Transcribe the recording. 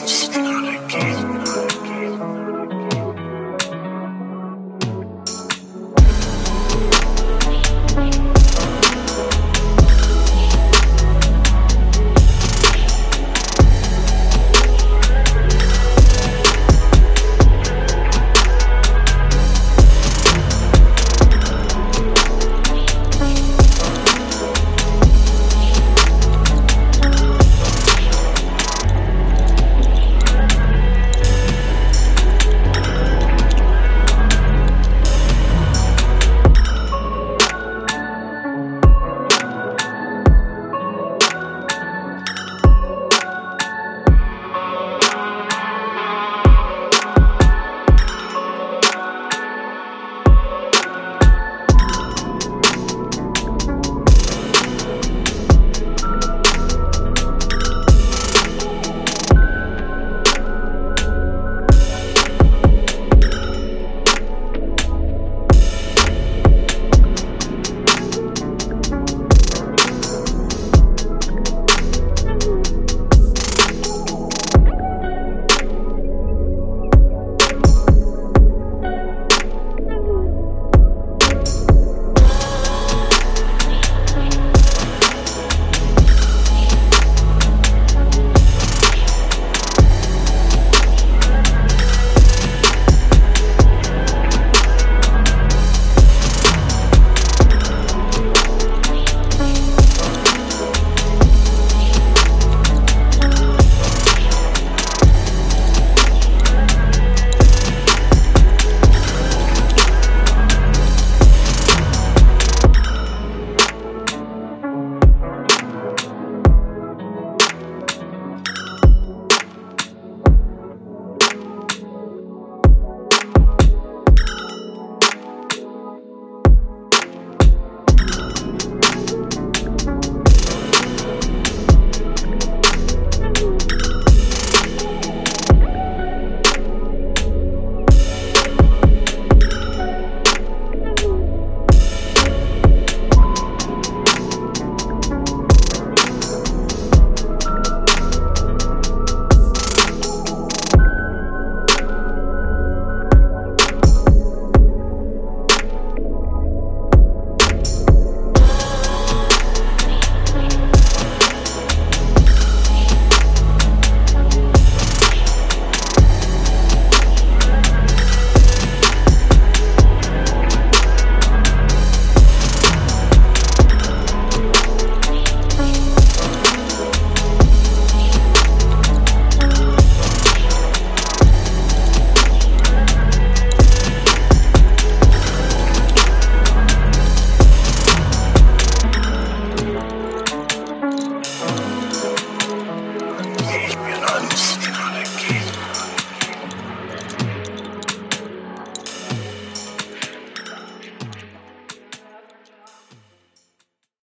just another game.